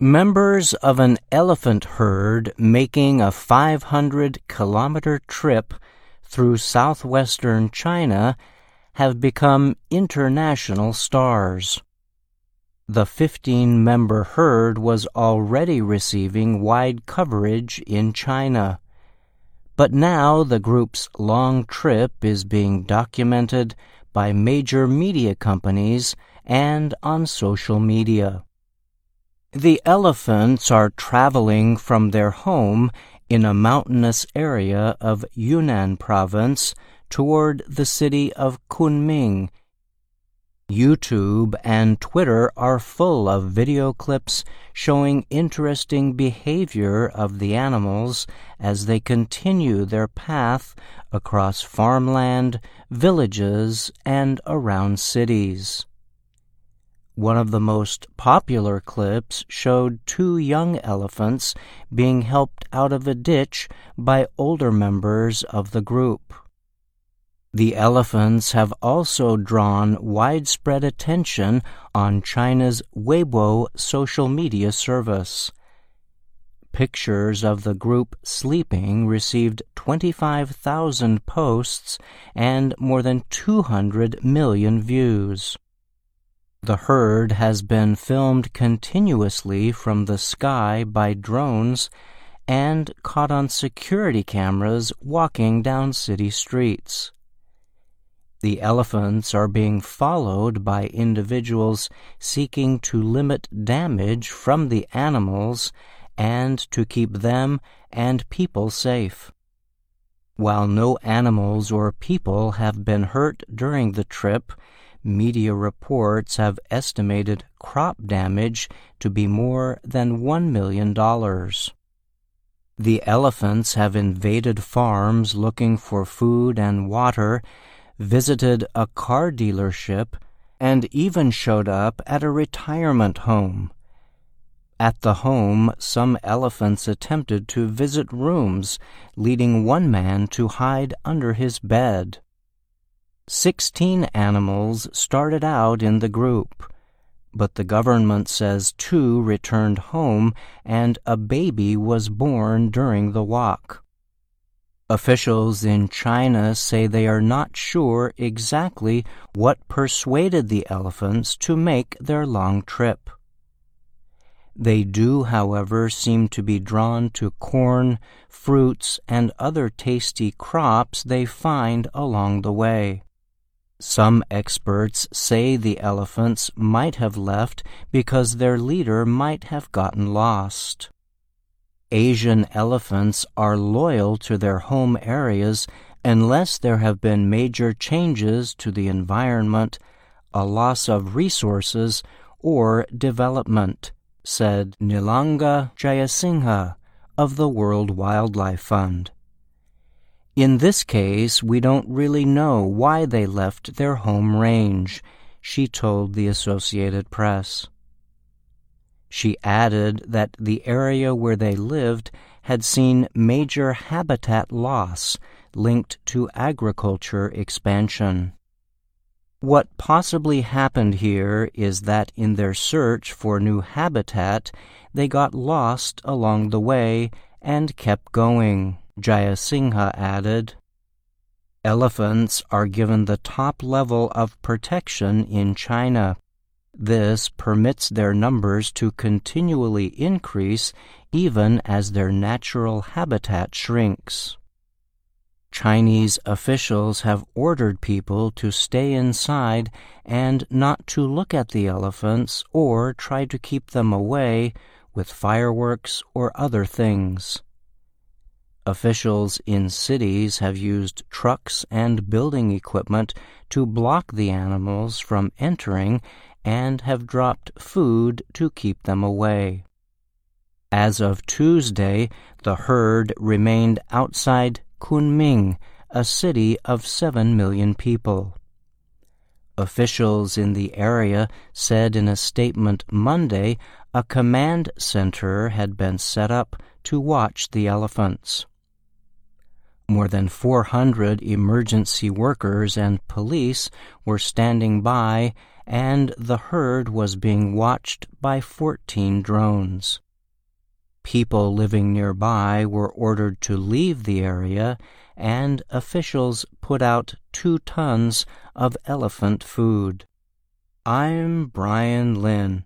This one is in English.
Members of an elephant herd making a 500 kilometer trip through southwestern China have become international stars. The 15 member herd was already receiving wide coverage in China. But now the group's long trip is being documented by major media companies and on social media. The elephants are traveling from their home in a mountainous area of Yunnan province toward the city of Kunming. YouTube and Twitter are full of video clips showing interesting behavior of the animals as they continue their path across farmland, villages, and around cities. One of the most popular clips showed two young elephants being helped out of a ditch by older members of the group. The elephants have also drawn widespread attention on China's Weibo social media service. Pictures of the group sleeping received 25,000 posts and more than 200 million views. The herd has been filmed continuously from the sky by drones and caught on security cameras walking down city streets. The elephants are being followed by individuals seeking to limit damage from the animals and to keep them and people safe. While no animals or people have been hurt during the trip, media reports have estimated crop damage to be more than $1 million. The elephants have invaded farms looking for food and water, visited a car dealership, and even showed up at a retirement home. At the home, some elephants attempted to visit rooms, leading one man to hide under his bed. Sixteen animals started out in the group, but the government says two returned home and a baby was born during the walk. Officials in China say they are not sure exactly what persuaded the elephants to make their long trip. They do, however, seem to be drawn to corn, fruits, and other tasty crops they find along the way. Some experts say the elephants might have left because their leader might have gotten lost. Asian elephants are loyal to their home areas unless there have been major changes to the environment, a loss of resources, or development, said Nilanga Jayasinghe of the World Wildlife Fund. In this case, we don't really know why they left their home range, she told the Associated Press. She added that the area where they lived had seen major habitat loss linked to agriculture expansion. What possibly happened here is that in their search for new habitat, they got lost along the way and kept going. Jayasinghe added. Elephants are given the top level of protection in China. This permits their numbers to continually increase even as their natural habitat shrinks. Chinese officials have ordered people to stay inside and not to look at the elephants or try to keep them away with fireworks or other things. Officials in cities have used trucks and building equipment to block the animals from entering and have dropped food to keep them away. As of Tuesday, the herd remained outside Kunming, a city of 7 million people. Officials in the area said in a statement Monday a command center had been set up to watch the elephants. More than 400 emergency workers and police were standing by and the herd was being watched by 14 drones. People living nearby were ordered to leave the area, and officials put out two tons of elephant food. I'm Bryan Lynn.